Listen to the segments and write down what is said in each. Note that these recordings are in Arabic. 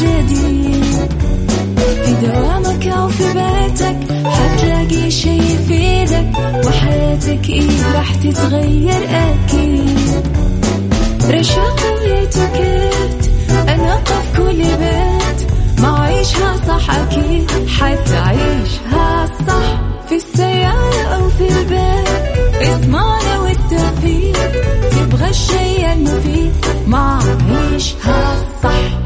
جديد. في دوامك أو في بيتك حتلاقي شي يفيدك وحياتك إيه راح تتغير أكيد. رشاق ويتوكيت أنا في كل بيت ما عيشها صح أكيد حتعيشها صح. في السيارة أو في البيت إضمعنا والتوفيق تبغى الشيء المفيد ما عيشها صح.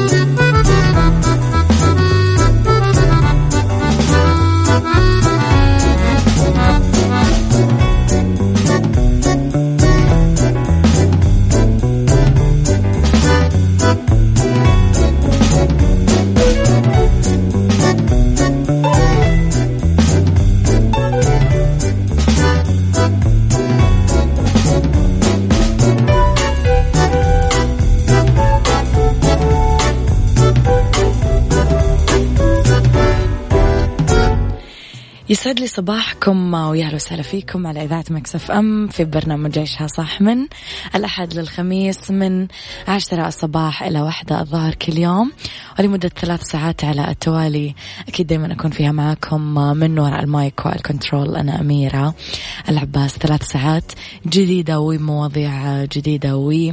يسعد لي صباحكم ويا أهلا وسهلا فيكم على إذاعة Mix FM في برنامج عيشها صح من الأحد للخميس من عشرة الصباح إلى واحدة الظهر كل يوم ولمدة ثلاث ساعات على التوالي. أكيد دائما أكون فيها معاكم من وراء ال mic وال control. أنا أميرة العباس. ثلاث ساعات جديدة ومواضيع جديدة و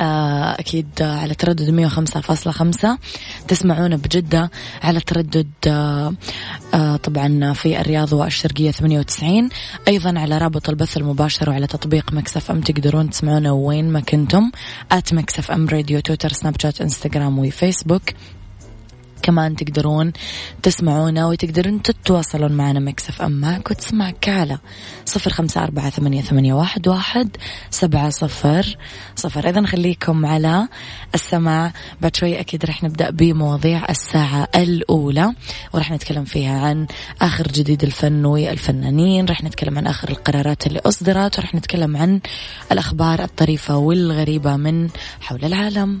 أكيد على تردد 105.5 تسمعونا بجدة على تردد آه، آه، طبعا في الرياض والشرقية 98 أيضا على رابط البث المباشر وعلى تطبيق Mix FM تقدرون تسمعونا وين ما كنتم. at Mix FM Radio تويتر سناب شات إنستغرام وفيسبوك. كمان تقدرون تسمعونا وتقدرون تتواصلون معنا Mix FM. معك وتسمعك على صفر خمسة أربعة ثمانية, ثمانية واحد, واحد سبعة صفر صفر. إذا خليكم على السماع. بعد شوي أكيد رح نبدأ بمواضيع الساعة الأولى ورح نتكلم فيها عن آخر جديد الفن والفنانين. رح نتكلم عن آخر القرارات اللي أصدرت ورح نتكلم عن الأخبار الطريفة والغريبة من حول العالم.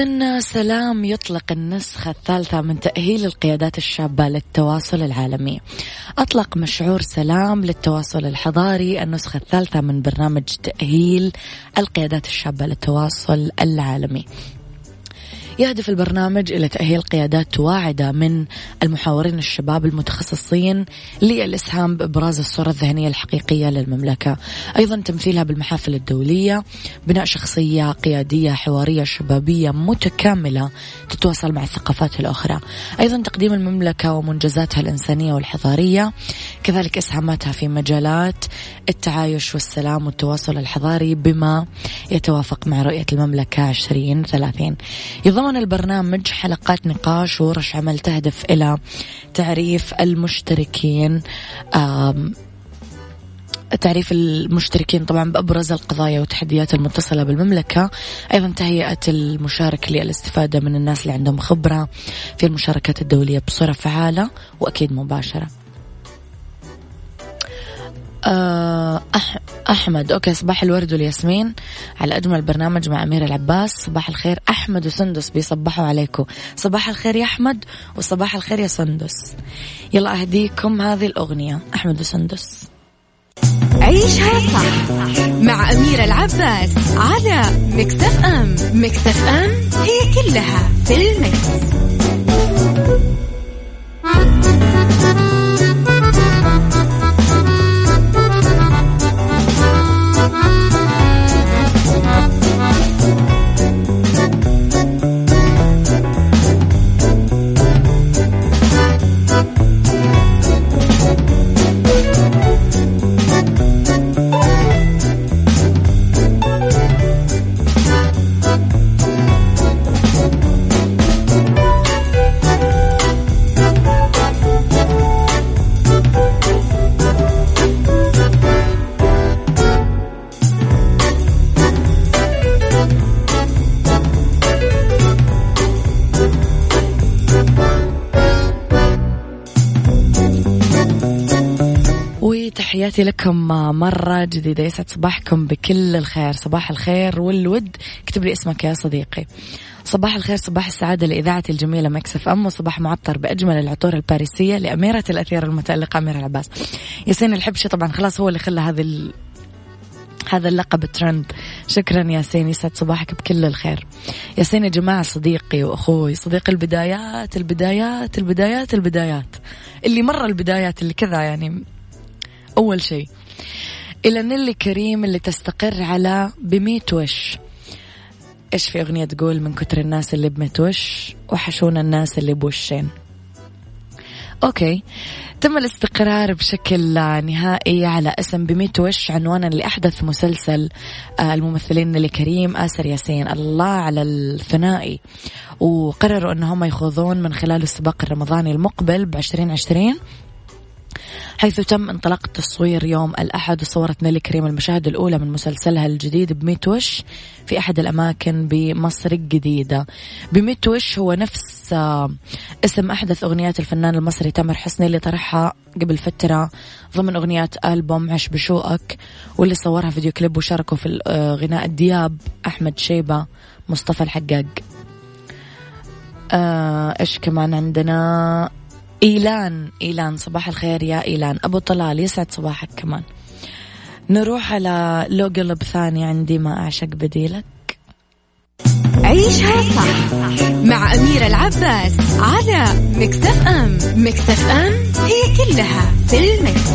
إذا سلام يطلق النسخة الثالثة من تأهيل القيادات الشابة للتواصل العالمي. أطلق مشعور سلام للتواصل الحضاري النسخة الثالثة من برنامج تأهيل القيادات الشابة للتواصل العالمي. يهدف البرنامج إلى تأهيل قيادات واعدة من المحاورين الشباب المتخصصين للإسهام بإبراز الصورة الذهنية الحقيقية للمملكة. أيضا تمثيلها بالمحافل الدولية بناء شخصية قيادية حوارية شبابية متكاملة تتواصل مع الثقافات الأخرى. أيضا تقديم المملكة ومنجزاتها الإنسانية والحضارية كذلك إسهاماتها في مجالات التعايش والسلام والتواصل الحضاري بما يتوافق مع رؤية المملكة 2030 يضمن البرنامج حلقات نقاش وورش عمل تهدف إلى تعريف المشتركين تعريف المشتركين طبعا بأبرز القضايا والتحديات المتصلة بالمملكة. أيضا تهيئة المشارك للاستفادة من الناس اللي عندهم خبرة في المشاركات الدولية بصورة فعالة وأكيد مباشرة. أح أحمد. أوكي صباح الورد والياسمين. على أجمل برنامج مع أمير العباس. صباح الخير أحمد وسندس بيصبحوا عليكم. صباح الخير يا أحمد وصباح الخير يا سندس. يلا أهديكم هذه الأغنية. أحمد وسندس. عيشها صح مع أميرة العباس على مكتف أم. مكتف أم هي كلها في المكس. تحياتي لكم مرة جديدة. يسعد صباحكم بكل الخير. صباح الخير والود. اكتب لي اسمك يا صديقي. صباح الخير صباح السعادة لإذاعة الجميلة مكسف أم وصباح معطر بأجمل العطور الباريسية لأميرة الأثير المتألقة أميرة العباس. ياسين الحبشي طبعا خلاص هو اللي خلى هذا ال... هذا اللقب ترند. شكرا ياسين. يسعد صباحك بكل الخير. ياسين يا جماعة صديقي وأخوي صديق البدايات البدايات البدايات البدايات. اللي مرة البدايات اللي كذا يعني أول شيء. إلى نيلي كريم اللي تستقر على بميت وش. إيش في أغنية تقول من كتر الناس اللي بميت وش؟ وحشونا الناس اللي بوشين. أوكي. تم الاستقرار بشكل نهائي على اسم بميت وش عنوانا لأحدث مسلسل آه، الممثلين نيلي كريم آسر ياسين. الله على الثنائي. وقرروا أنهم يخوضون من خلال السباق الرمضاني المقبل بعشرين عشرين. حيث تم انطلاق التصوير يوم الأحد وصورت نيلي كريم المشاهد الأولى من مسلسلها الجديد بميت وش في أحد الأماكن بمصر الجديدة. بميت وش هو نفس آه، اسم أحدث أغنيات الفنان المصري تامر حسني اللي طرحها قبل فترة ضمن أغنيات ألبوم عش بشوقك واللي صورها فيديو كليب وشاركوا في غناء الدياب أحمد شيبة مصطفى الحقاق. آه إيش كمان عندنا؟ إيلان إيلان صباح الخير يا إيلان. أبو طلال يسعد صباحك كمان. نروح على لو قلب ثاني عندي ما أعشق بديلك. عيشها صح مع أميرة العباس على مكتف أم. مكتف أم هي كلها في المكس.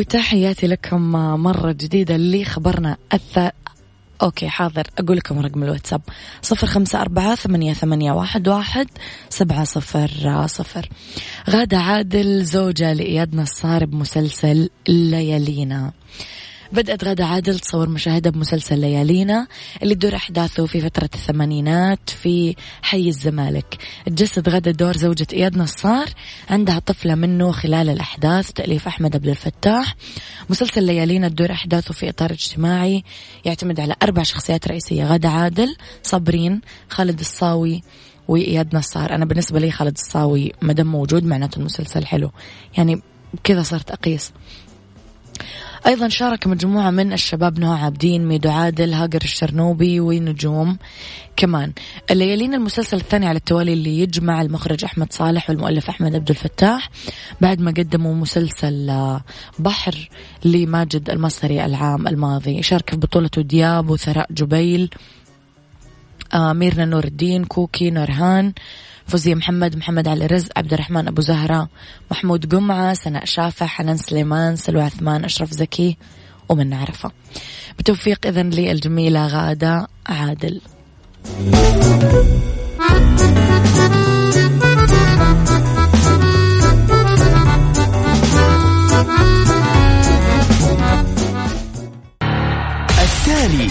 تحياتي لكم مرة جديدة اللي خبرنا الث... أوكي حاضر. أقول لكم رقم الواتساب. صفر خمسة أربعة ثمانية, ثمانية واحد, واحد سبعة صفر صفر. غادة عادل زوجة لإياد نصار بمسلسل ليالينا. بدأت غادة عادل تصور مشاهدة بمسلسل ليالينا اللي تدور أحداثه في فترة الثمانينات في حي الزمالك. تجسد غادة دور زوجة إياد نصار عندها طفلة منه خلال الأحداث تأليف أحمد عبد الفتاح. مسلسل ليالينا تدور أحداثه في إطار اجتماعي يعتمد على أربع شخصيات رئيسية غادة عادل صابرين خالد الصاوي وإياد نصار. أنا بالنسبة لي خالد الصاوي ما دام موجود معناته المسلسل حلو. يعني كذا صرت أقيس. أيضا شارك مجموعة من الشباب نوع عابدين ميدو عادل هاجر الشرنوبي ونجوم كمان. الليالين المسلسل الثاني على التوالي اللي يجمع المخرج أحمد صالح والمؤلف أحمد عبد الفتاح. بعد ما قدموا مسلسل آه، بحر لماجد المصري العام الماضي. شارك في بطولته دياب وثراء جبيل آه، ميرنا نور الدين كوكي نورهان فوزية محمد محمد علي رزق عبد الرحمن أبو زهرة محمود قمعة سناء شافع حنان سليمان سلوى عثمان أشرف زكي ومن نعرفه. بتوفيق إذن للجميلة غادة عادل. التالي.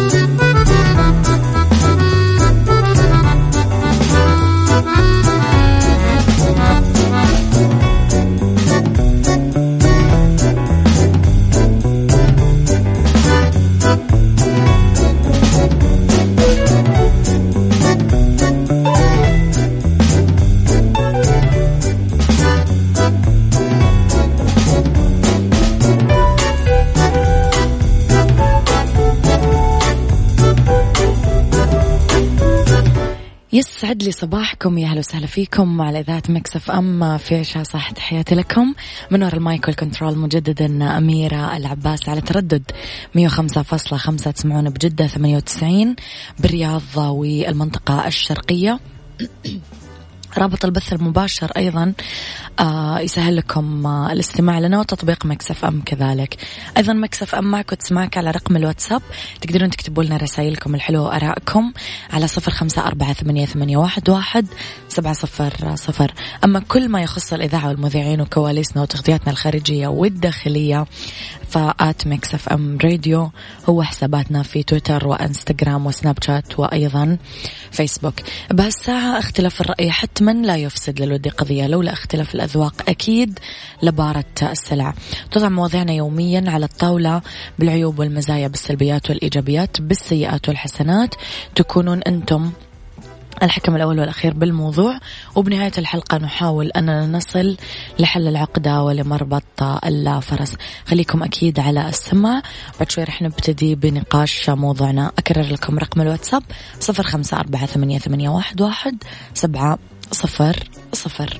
لي صباحكم. يا أهلا وسهلا فيكم على إذاعة Mix FM في عيشها صح تحياتي لكم. من وراء ال mic وال control مجددا أميرة العباس على تردد. 105.5 تسمعون بجدة 98 بالرياض والمنطقة الشرقية. رابط البث المباشر أيضا آه يسهل لكم آه الاستماع لنا وتطبيق Mix FM كذلك. أيضا Mix FM معك وتسمعك على رقم الواتساب. تقدرون تكتبوا لنا رسائلكم الحلوة وأراءكم على صفر خمسة أربعة ثمانية, واحد سبعة صفر صفر. أما كل ما يخص الإذاعة والمذيعين وكواليسنا وتغطياتنا الخارجية والداخلية ف at Mix FM Radio هو حساباتنا في تويتر وإنستغرام وسناب شات وأيضا فيسبوك. بهالساعة اختلاف الرأي حتما لا يفسد للود قضية لولا اختلاف الأذواق أكيد لبارت السلع. تضع مواضيعنا يوميا على الطاولة بالعيوب والمزايا بالسلبيات والإيجابيات بالسيئات والحسنات. تكونون أنتم الحكم الأول والأخير بالموضوع. وبنهاية الحلقة نحاول أننا نصل لحل العقدة ولمربط الفرس خليكم أكيد على السمع بعد شوي رح نبتدي بنقاش موضوعنا. أكرر لكم رقم الواتساب صفر خمسة أربعة ثمانية, واحد سبعة صفر صفر.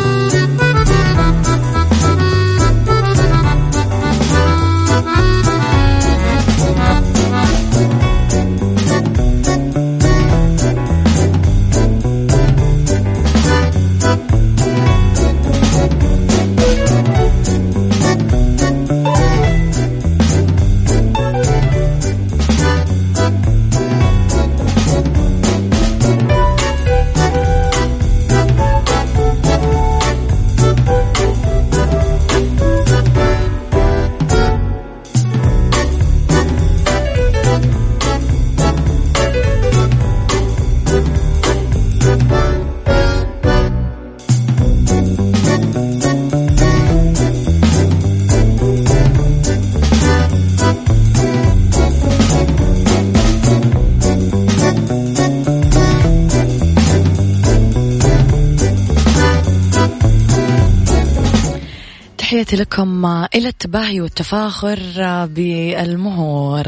تحياتي لكم إلى التباهي والتفاخر بالمهور.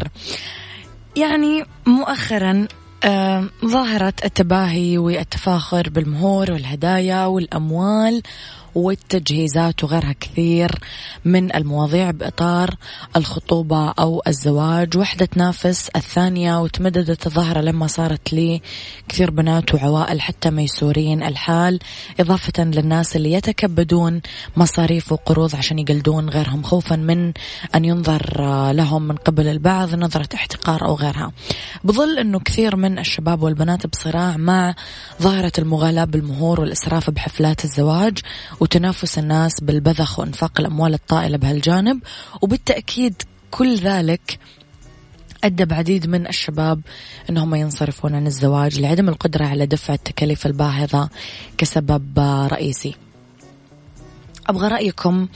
يعني مؤخرا ظاهرة التباهي والتفاخر بالمهور والهدايا والأموال والتجهيزات وغيرها كثير من المواضيع بإطار الخطوبة أو الزواج. واحدة تنافس الثانية وتمددت الظاهرة لما صارت لي كثير بنات وعوائل حتى ميسورين الحال إضافة للناس اللي يتكبدون مصاريف وقروض عشان يقلدون غيرهم خوفا من أن ينظر لهم من قبل البعض نظرة احتقار أو غيرها. بظل أنه كثير من الشباب والبنات بصراع مع ظاهرة المغالاة بالمهور والإسراف بحفلات الزواج وتنافس الناس بالبذخ وإنفاق الأموال الطائلة بهالجانب وبالتأكيد كل ذلك أدى بعديد من الشباب أنهم ينصرفون عن الزواج لعدم القدرة على دفع التكاليف الباهظة كسبب رئيسي. أبغى رأيكم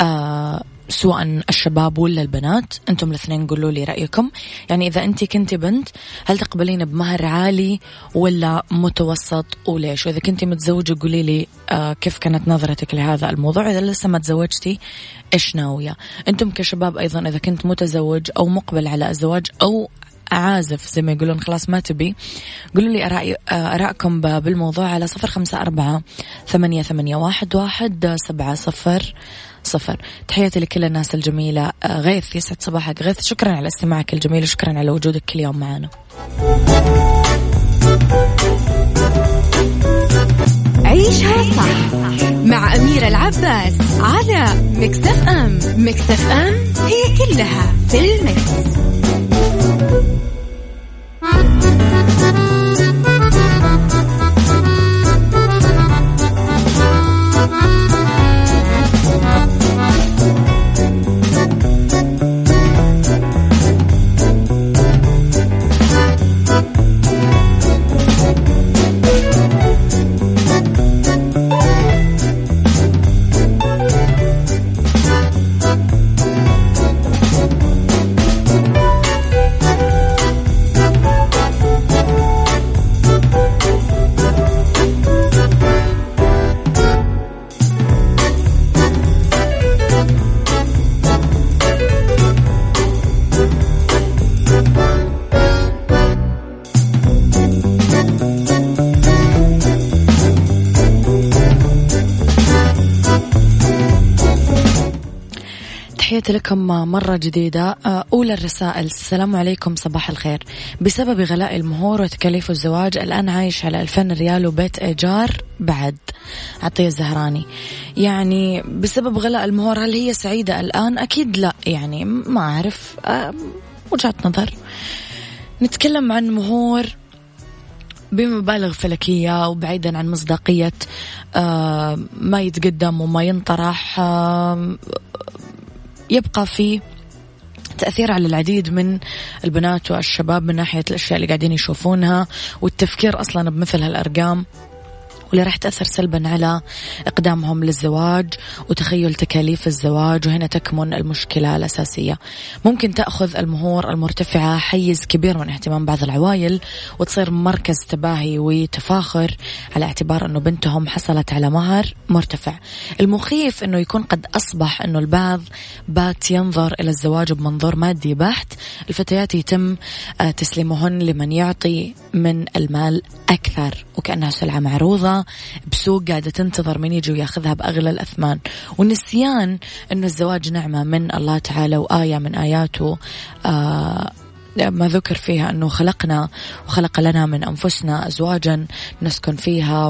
آه سواء الشباب ولا البنات أنتم الاثنين قولوا لي رأيكم. يعني إذا انت كنت بنت هل تقبلين بمهر عالي ولا متوسط وليش؟ وإذا كنت متزوجة قولي لي آه كيف كانت نظرتك لهذا الموضوع؟ إذا لسه ما تزوجتي إيش ناوية؟ أنتم كشباب أيضا إذا كنت متزوج أو مقبل على الزواج أو عازف زي ما يقولون خلاص ما تبي. قولوا لي أرأي أراءكم بالموضوع على صفر خمسة أربعة ثمانية, ثمانية واحد, واحد سبعة صفر صفر. تحياتي لكل الناس الجميلة. آه، غيث يسعد صباحك. غيث شكرا على استماعك الجميل وشكرا على وجودك كل يوم معنا. عيشها صح مع أميرة العباس على مكتف أم. مكتف أم هي كلها في المكس. Thank you. تحياتي لكم مرة جديدة. آه، أولى الرسائل. السلام عليكم صباح الخير. بسبب غلاء المهور وتكاليف الزواج الآن عايش على ألفين ريال وبيت إيجار بعد. عطية الزهراني. يعني بسبب غلاء المهور هل هي سعيدة الآن؟ أكيد لا. يعني ما أعرف. آه، وجهة نظر. نتكلم عن مهور بمبالغ فلكية وبعيدا عن مصداقية آه، ما يتقدم وما ينطرح. يبقى في تأثير على العديد من البنات والشباب من ناحية الأشياء اللي قاعدين يشوفونها والتفكير أصلا بمثل هالأرقام. واللي راح تأثر سلبا على إقدامهم للزواج وتخيل تكاليف الزواج وهنا تكمن المشكلة الأساسية. ممكن تأخذ المهور المرتفعة حيز كبير من اهتمام بعض العوائل وتصير مركز تباهي وتفاخر على اعتبار أنه بنتهم حصلت على مهر مرتفع. المخيف أنه يكون قد أصبح أنه البعض بات ينظر إلى الزواج بمنظور مادي بحت. الفتيات يتم آه، تسليمهن لمن يعطي من المال أكثر وكأنها سلعة معروضة بسوق قاعدة تنتظر من يجي وياخذها بأغلى الأثمان. والنسيان أنه الزواج نعمة من الله تعالى وآية من آياته آه ما ذكر فيها أنه خلقنا وخلق لنا من أنفسنا أزواجا نسكن فيها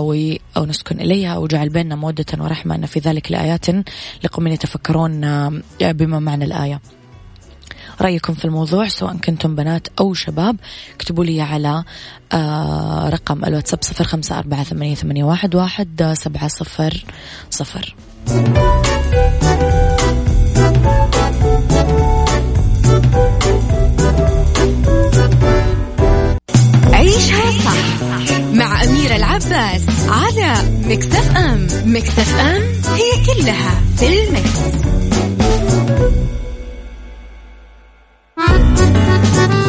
أو نسكن إليها وجعل بيننا مودة ورحمة. أن في ذلك لآيات لقوم يتفكرون آه، بما معنى الآية. رأيكم في الموضوع سواء كنتم بنات أو شباب اكتبوا لي على آه رقم الواتساب صفر خمسة أربعة ثمانية, ثمانية واحد, واحد سبعة صفر صفر عيشها صح مع أميرة العباس على مكتف أم مكتف أم هي كلها في المكس. Thank you.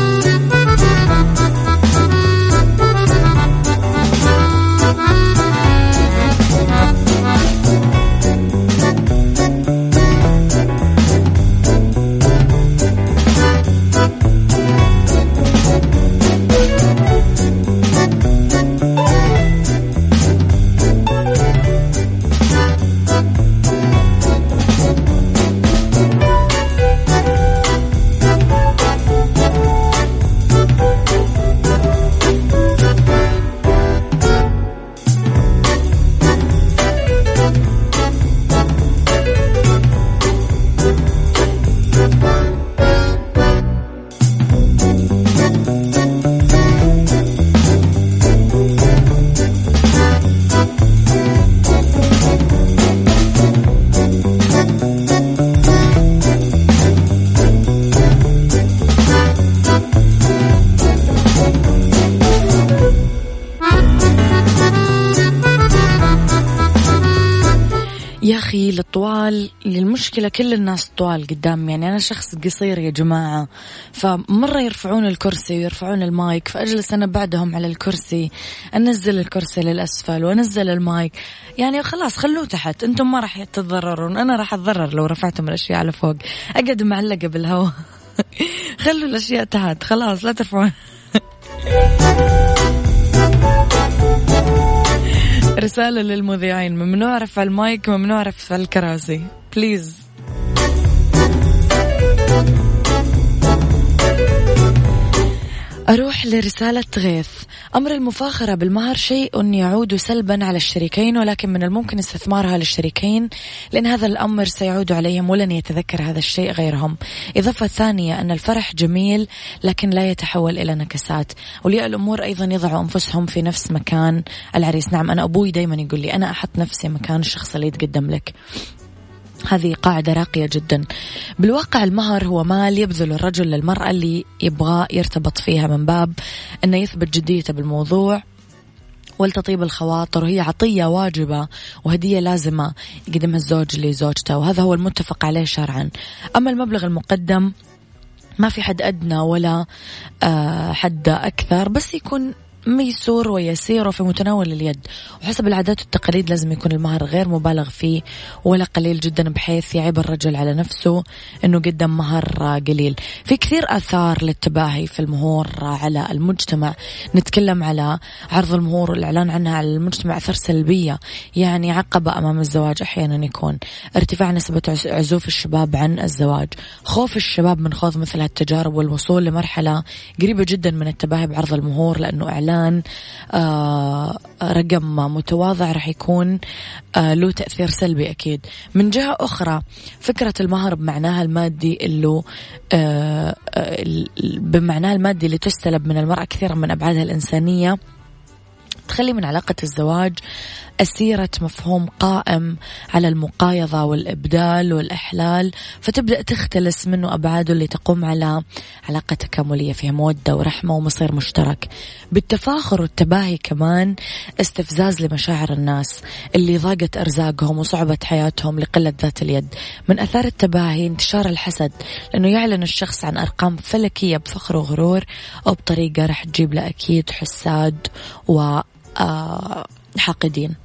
الطوال المشكلة كل الناس طوال قدام. يعني أنا شخص قصير يا جماعة فمرة يرفعون الكرسي ويرفعون المايك فأجلس أنا بعدهم على الكرسي أنزل الكرسي للأسفل وأنزل المايك. يعني خلاص خلوه تحت أنتم ما راح تتضررون أنا راح أتضرر لو رفعتم الأشياء على فوق. أقعد معلقة بالهواء. خلوا الأشياء تحت خلاص لا ترفعون. رسالة للمذيعين ممنوع رفع المايك ممنوع رفع الكراسي. بليز أروح لرسالة غيث. أمر المفاخرة بالمهر شيء يعود سلبا على الشريكين ولكن من الممكن استثمارها للشريكين لأن هذا الأمر سيعود عليهم ولن يتذكر هذا الشيء غيرهم. إضافة ثانية أن الفرح جميل لكن لا يتحول إلى نكسات أولياء الأمور أيضا يضعوا أنفسهم في نفس مكان العريس. نعم أنا أبوي دايما يقول لي أنا أحط نفسي مكان الشخص اللي يتقدم لك. هذه قاعدة راقية جدا. بالواقع المهر هو مال يبذل الرجل للمرأة اللي يبغى يرتبط فيها من باب أنه يثبت جديته بالموضوع ولتطيب الخواطر. وهي عطية واجبة وهدية لازمة يقدمها الزوج لزوجته وهذا هو المتفق عليه شرعا. أما المبلغ المقدم ما في حد أدنى ولا آه، حد أكثر بس يكون ميسور ويسير وفي متناول اليد. وحسب العادات والتقاليد لازم يكون المهر غير مبالغ فيه ولا قليل جدا بحيث يعيب الرجل على نفسه إنه قدم مهر قليل. في كثير آثار للتباهي في المهور على المجتمع. نتكلم على عرض المهور والاعلان عنها على المجتمع اثار سلبية يعني عقبه أمام الزواج أحيانا يكون. ارتفاع نسبة عزوف الشباب عن الزواج. خوف الشباب من خوض مثل هالتجارب والوصول لمرحلة قريبة جدا من التباهي بعرض المهور لأنه إعلان الآن آه، رقم متواضع راح يكون آه، له تأثير سلبي أكيد. من جهة أخرى فكرة المهر بمعناها المادي اللي آه، بمعناها المادي اللي تستلب من المرأة كثيرا من أبعادها الإنسانية تخلي من علاقة الزواج أسيرة مفهوم قائم على المقايضة والإبدال والإحلال فتبدأ تختلس منه أبعاده اللي تقوم على علاقة تكاملية فيها مودة ورحمة ومصير مشترك. بالتفاخر والتباهي كمان استفزاز لمشاعر الناس اللي ضاقت أرزاقهم وصعبت حياتهم لقلة ذات اليد. من أثار التباهي انتشار الحسد لأنه يعلن الشخص عن أرقام فلكية بفخر وغرور أو بطريقة رح تجيب له أكيد حساد و آه، حاقدين.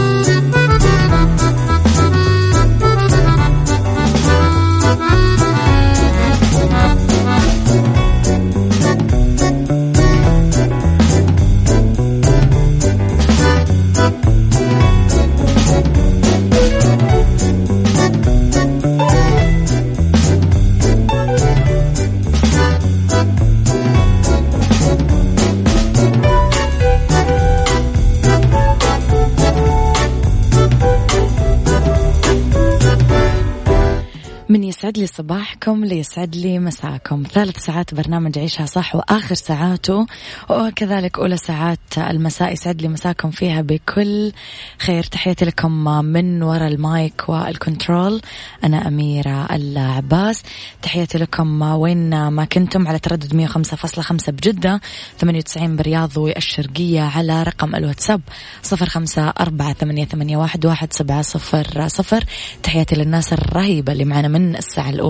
صباحكم ليسعد لي مساكم. ثالث ساعات برنامج عيشها صح وآخر ساعاته وكذلك أولى ساعات المساء يسعد لي مساكم فيها بكل خير. تحياتي لكم من وراء ال mic وال control أنا أميرة العباس. تحياتي لكم وين ما كنتم على تردد 105.5 بجدة 98 بالرياض والشرقية على رقم الواتساب 0548811700 تحياتي للناس الرهيبة اللي معنا من الساعة الأولى.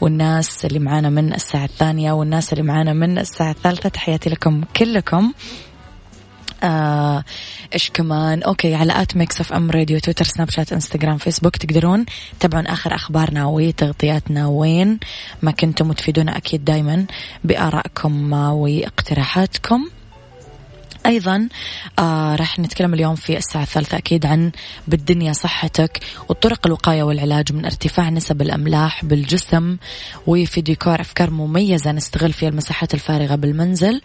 والناس اللي معانا من الساعة الثانية والناس اللي معانا من الساعة الثالثة. تحياتي لكم كلكم. آه إيش كمان؟ أوكي على at Mix FM Radio تويتر سناب شات انستغرام فيسبوك تقدرون تتابعون آخر أخبارنا وتغطياتنا وين ما كنتم وتفيدونا أكيد دايما بآرائكم وإقتراحاتكم. أيضا آه راح نتكلم اليوم في الساعة الثالثة أكيد عن بالدنيا صحتك وطرق الوقاية والعلاج من ارتفاع نسب الأملاح بالجسم وفي ديكور أفكار مميزة نستغل فيها المساحات الفارغة بالمنزل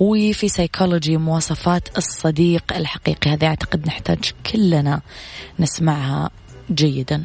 وفي سيكولوجي مواصفات الصديق الحقيقي. هذه أعتقد نحتاج كلنا نسمعها جيدا.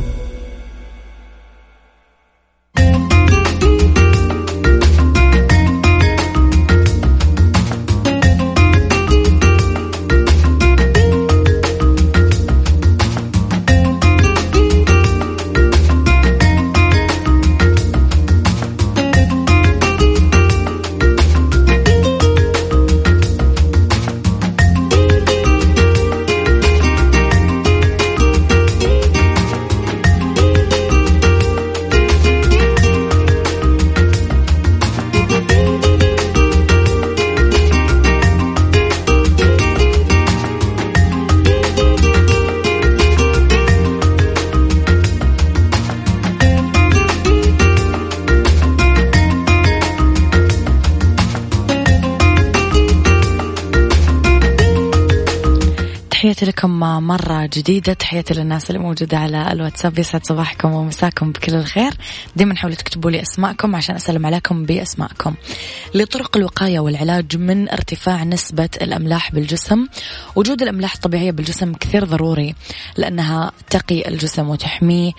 مرة جديدة. تحياتي للناس اللي موجودة على الواتساب. يسعد صباحكم ومساكم بكل الخير. دائما حاولوا تكتبوا لي أسماءكم عشان أسلم عليكم بأسماءكم. لطرق الوقاية والعلاج من ارتفاع نسبة الأملاح بالجسم. وجود الأملاح الطبيعية بالجسم كثير ضروري لأنها تقي الجسم وتحميه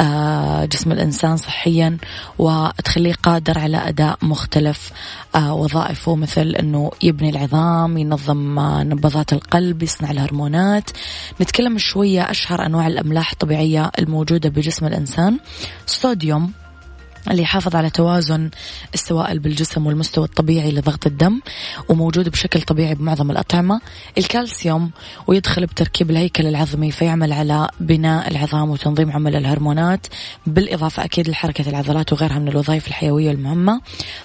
آه، جسم الإنسان صحيا وتخليه قادر على أداء مختلف آه، وظائفه مثل أنه يبني العظام ينظم آه، نبضات القلب يصنع الهرمونات نتكلم شوية أشهر أنواع الأملاح الطبيعية الموجودة بجسم الإنسان. صوديوم اللي يحافظ على توازن السوائل بالجسم والمستوى الطبيعي لضغط الدم وموجود بشكل طبيعي بمعظم الأطعمة. الكالسيوم ويدخل بتركيب الهيكل العظمي فيعمل على بناء العظام وتنظيم عمل الهرمونات بالإضافة أكيد لحركة العضلات وغيرها من الوظائف الحيوية المهمة.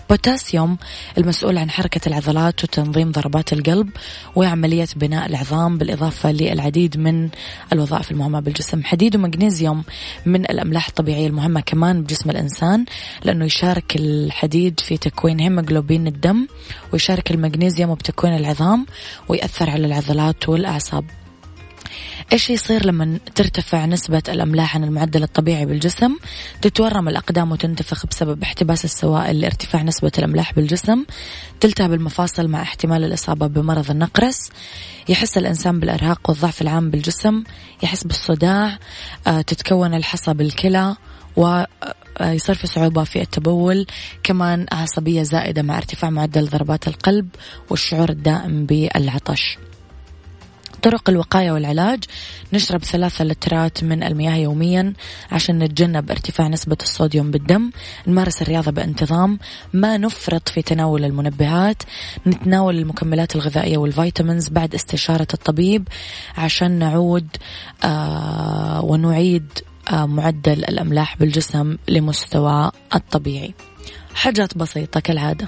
بوتاسيوم المسؤول عن حركة العضلات وتنظيم ضربات القلب وعملية بناء العظام بالإضافة للعديد من الوظائف المهمة بالجسم. حديد ومغنيسيوم من الأملاح الطبيعية المهمة كمان بجسم الإنسان. لأنه يشارك الحديد في تكوين هيموغلوبين الدم ويشارك المغنيسيوم بتكوين العظام ويأثر على العضلات والأعصاب. إيش يصير لما ترتفع نسبة الأملاح عن المعدل الطبيعي بالجسم؟ تتورم الأقدام وتنتفخ بسبب احتباس السوائل لارتفاع نسبة الأملاح بالجسم. تلتهب المفاصل مع احتمال الإصابة بمرض النقرس. يحس الإنسان بالإرهاق والضعف العام بالجسم. يحس بالصداع. آه، تتكون الحصى بالكلى. و يصير في صعوبة في التبول. كمان عصبية زائدة مع ارتفاع معدل ضربات القلب والشعور الدائم بالعطش. طرق الوقاية والعلاج. نشرب ثلاثة لترات من المياه يوميا عشان نتجنب ارتفاع نسبة الصوديوم بالدم. نمارس الرياضة بانتظام. ما نفرط في تناول المنبهات. نتناول المكملات الغذائية والفيتامينز بعد استشارة الطبيب عشان نعود آه ونعيد آه معدل الأملاح بالجسم لمستوى الطبيعي. حاجات بسيطة كالعادة.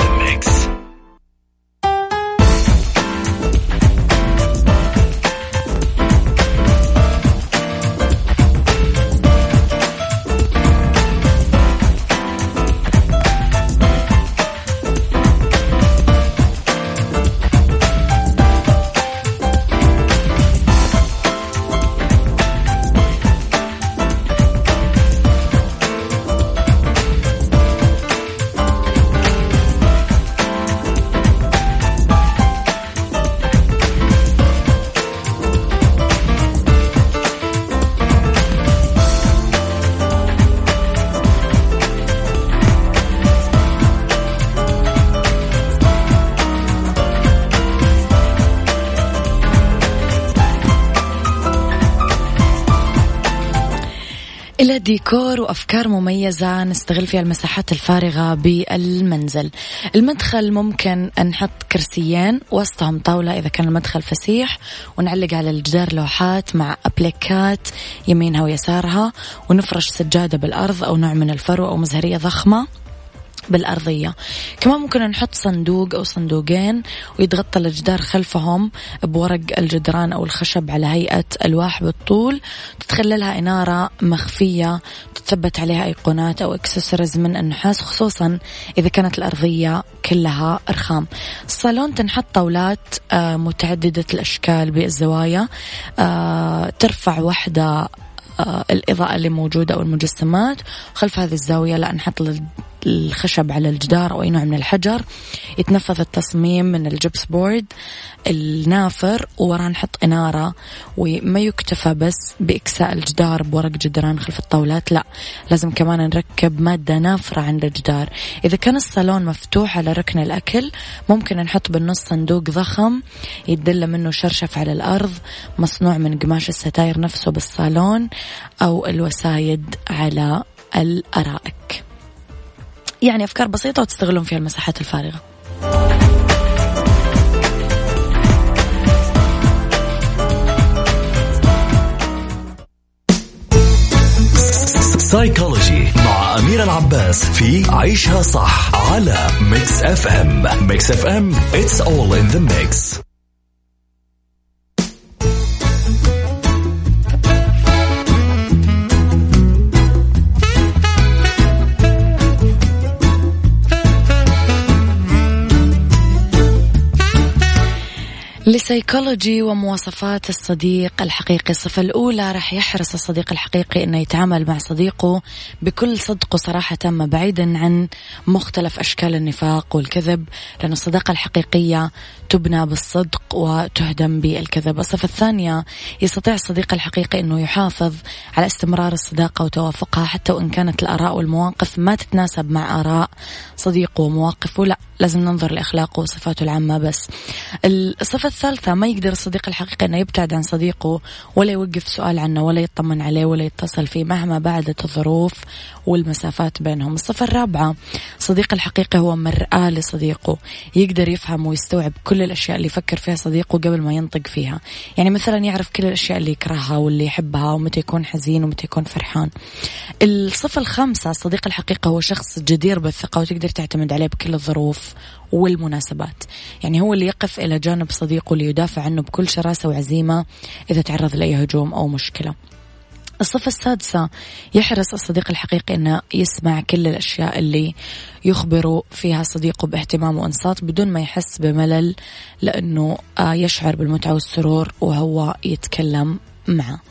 إلى ديكور وأفكار مميزة نستغل فيها المساحات الفارغة بالمنزل. المدخل ممكن نحط كرسيين وسطهم طاولة إذا كان المدخل فسيح ونعلق على الجدار لوحات مع أبليكات يمينها ويسارها ونفرش سجادة بالأرض أو نوع من الفرو أو مزهرية ضخمة. بالأرضية. كمان ممكن نحط صندوق أو صندوقين ويتغطى الجدار خلفهم بورق الجدران أو الخشب على هيئة ألواح بالطول تتخللها إنارة مخفية تثبت عليها أيقونات أو إكسسوارز من النحاس خصوصا إذا كانت الأرضية كلها رخام الصالون تنحط طاولات آه، متعددة الأشكال بالزوايا. آه، ترفع واحدة آه، الإضاءة اللي موجودة أو المجسمات. خلف هذه الزاوية لا نحط الخشب على الجدار أو أي نوع من الحجر يتنفذ التصميم من ال gypsum board النافر ووراه نحط إنارة وما يكتفى بس بإكساء الجدار بورق جدران خلف الطاولات لا لازم كمان نركب مادة نافرة عند الجدار. إذا كان الصالون مفتوح على ركن الأكل ممكن نحط بالنص صندوق ضخم يدل منه شرشف على الأرض مصنوع من قماش الستاير نفسه بالصالون أو الوسايد على الأرائك. يعني أفكار بسيطة وتستغلون فيها المساحات الفارغة. psychology مع أميرة العباس في عيشها صح على Mix FM Mix FM it's all in the mix. لسيكولوجي ومواصفات الصديق الحقيقي. الصفة الأولى رح يحرص الصديق الحقيقي أنه يتعامل مع صديقه بكل صدق وصراحة تامة بعيدا عن مختلف أشكال النفاق والكذب لأن الصداقة الحقيقية تبنى بالصدق وتهدم بالكذب. الصفة الثانية يستطيع الصديق الحقيقي أنه يحافظ على استمرار الصداقة وتوافقها حتى وإن كانت الآراء والمواقف ما تتناسب مع آراء صديقه ومواقفه. لا لازم ننظر لأخلاقه وصفاته العامة بس. الصفة الثالثة ما يقدر الصديق الحقيقي أنه يبتعد عن صديقه ولا يوقف سؤال عنه ولا يطمن عليه ولا يتصل فيه مهما بعدت الظروف والمسافات بينهم. الصفة الرابعة صديق الحقيقي هو مرآة لصديقه. يقدر يفهم ويستوعب كل الأشياء اللي يفكر فيها صديقه قبل ما ينطق فيها. يعني مثلا يعرف كل الأشياء اللي يكرهها واللي يحبها ومتى يكون حزين ومتى يكون فرحان. الصفة الخامسة الصديق الحقيقي هو شخص جدير بالثقة وتقدر تعتمد عليه بكل الظروف والمناسبات. يعني هو اللي يقف إلى جانب صديقه ليدافع عنه بكل شراسة وعزيمة إذا تعرض لأي هجوم أو مشكلة. الصفة السادسة يحرص الصديق الحقيقي أنه يسمع كل الأشياء اللي يخبر فيها صديقه باهتمام وإنصات بدون ما يحس بملل لأنه آه، يشعر بالمتعة والسرور وهو يتكلم معه.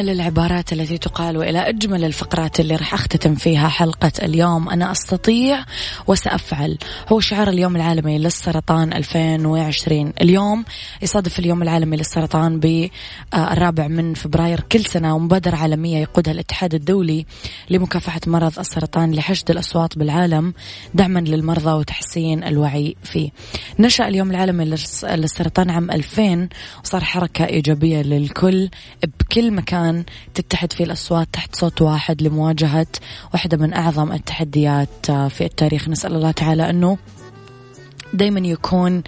أجمل العبارات التي تقال وإلى أجمل الفقرات اللي راح أختتم فيها حلقة اليوم. أنا أستطيع وسأفعل. هو شعار اليوم العالمي للسرطان 2020 اليوم يصادف اليوم العالمي للسرطان بالرابع من فبراير كل سنة ومبادرة عالمية يقودها الاتحاد الدولي لمكافحة مرض السرطان لحشد الأصوات بالعالم دعما للمرضى وتحسين الوعي فيه. نشأ اليوم العالمي للسرطان عام 2000 وصار حركة إيجابية للكل بكل مكان. تتحد فيه الأصوات تحت صوت واحد لمواجهة واحدة من أعظم التحديات في التاريخ. نسأل الله تعالى أنه دايما يكون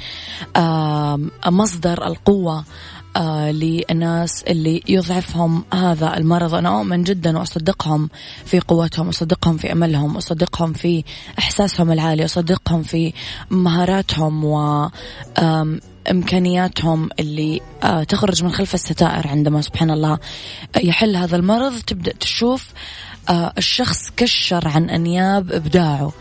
مصدر القوة آه للناس اللي يضعفهم هذا المرض. أنا أؤمن جدا وأصدقهم في قوتهم أصدقهم في أملهم أصدقهم في إحساسهم العالي أصدقهم في مهاراتهم و إمكانياتهم اللي آه تخرج من خلف الستائر عندما سبحان الله يحل هذا المرض. تبدأ تشوف آه الشخص كشر عن أنياب إبداعه.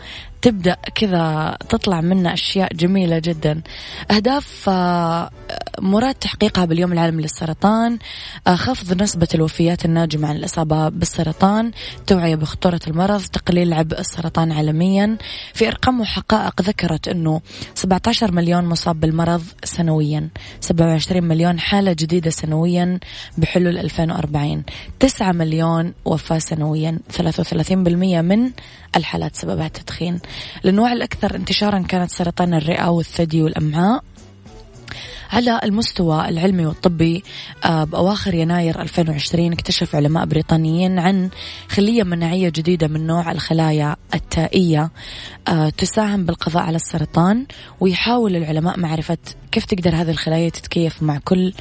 تبدأ كذا تطلع منه أشياء جميلة جدا. أهداف آه، مراد تحقيقها باليوم العالمي للسرطان آه، خفض نسبة الوفيات الناجمة عن الإصابة بالسرطان توعية بخطورة المرض تقليل عبء السرطان عالميا. في أرقام وحقائق ذكرت أنه 17 مليون مصاب بالمرض سنويا 27 مليون حالة جديدة سنويا بحلول 2040 9 مليون وفاة سنويا 33% من الحالات سببها التدخين الأنواع الأكثر انتشارا كانت سرطان الرئة والثدي والأمعاء على المستوى العلمي والطبي آه، بأواخر يناير 2020 اكتشف علماء بريطانيين عن خلية مناعية جديدة من نوع الخلايا التائية آه، تساهم بالقضاء على السرطان ويحاول العلماء معرفة كيف تقدر هذه الخلايا تتكيف مع كل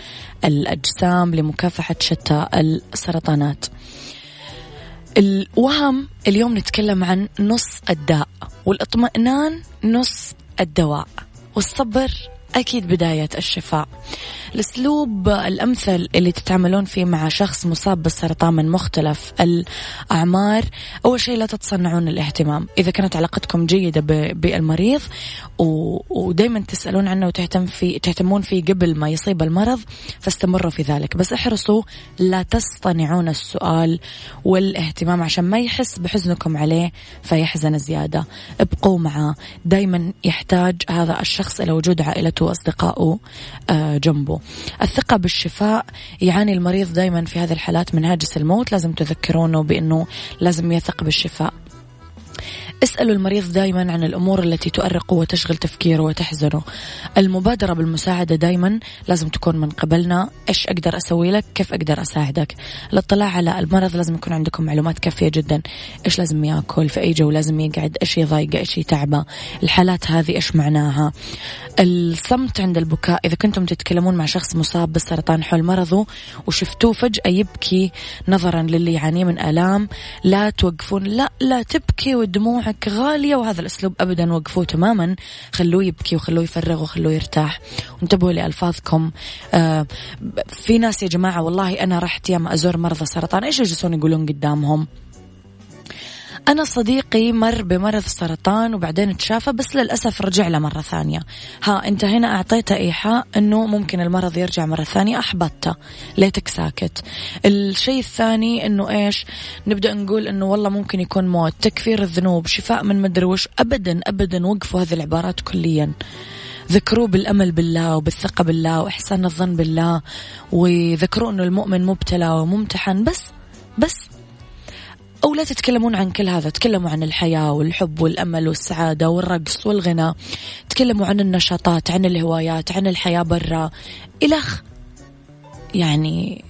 الأجسام لمكافحة شتى السرطانات. الوهم اليوم نتكلم عن نص الداء والإطمئنان نص الدواء والصبر أكيد بداية الشفاء. الأسلوب الأمثل اللي تتعاملون فيه مع شخص مصاب بالسرطان من مختلف الأعمار أول شيء لا تتصنعون الاهتمام. إذا كانت علاقتكم جيدة بالمريض ودائما تسألون عنه وتهتم في تهتمون فيه قبل ما يصيب المرض فاستمروا في ذلك. بس احرصوا لا تصطنعون السؤال والاهتمام عشان ما يحس بحزنكم عليه فيحزن زيادة. ابقوا معه. دائما يحتاج هذا الشخص إلى وجود عائلته وأصدقائه آه، جنبه. الثقة بالشفاء يعاني المريض دائما في هذه الحالات من هاجس الموت. لازم تذكرونه بأنه لازم يثق بالشفاء. اسألوا المريض دائما عن الأمور التي تؤرقه وتشغل تفكيره وتحزنه. المبادرة بالمساعدة دائما لازم تكون من قبلنا. إيش أقدر أسوي لك؟ كيف أقدر أساعدك؟ الاطلاع على المرض لازم يكون عندكم معلومات كافية جدا. إيش لازم يأكل؟ في أي جو لازم يقعد؟ إيش يضايقه إيش يتعبه؟ الحالات هذه إيش معناها؟ الصمت عند البكاء. إذا كنتم تتكلمون مع شخص مصاب بالسرطان حول مرضه وشفتوه فجأة يبكي نظرا للي يعانيه من آلام لا توقفون. لا لا تبكي ودموعك غالية وهذا الأسلوب أبدا وقفوه تماما. خلوه يبكي وخلوه يفرغ وخلوه يرتاح. وانتبهوا لألفاظكم. آه في ناس يا جماعة والله أنا رحت يوم أزور مرضى سرطان. إيش يجلسون يقولون قدامهم؟ أنا صديقي مر بمرض سرطان وبعدين تشافى بس للأسف رجع له مرة ثانية. ها أنت هنا أعطيته إيحاء أنه ممكن المرض يرجع مرة ثانية أحبطته. ليتك ساكت. الشيء الثاني أنه إيش؟ نبدأ نقول أنه والله ممكن يكون موت. تكفير الذنوب شفاء من مدري وش. أبدا أبدا وقفوا هذه العبارات كليا. ذكروه بالأمل بالله وبالثقة بالله وإحسان الظن بالله وذكروا أنه المؤمن مبتلى وممتحن بس بس. أو لا تتكلمون عن كل هذا تكلموا عن الحياة والحب والأمل والسعادة والرقص والغنى تكلموا عن النشاطات عن الهوايات عن الحياة برا إلخ يعني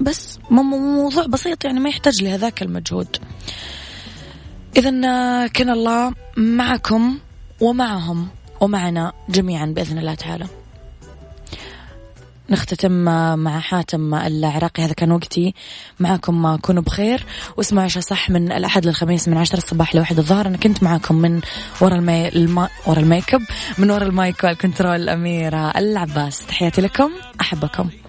بس موضوع بسيط يعني ما يحتاج لهذاك المجهود. إذا كان الله معكم ومعهم ومعنا جميعا بإذن الله تعالى. نختتم مع حاتم العراقي. هذا كان وقتي. معكم كونوا بخير. واسمعوا عيشها صح من الأحد للخميس من عشرة الصباح لواحد الظهر. أنا كنت معكم من ورا المي... الما... ورا ال make up من ورا ال mic وال control أميرة العباس. تحياتي لكم. أحبكم.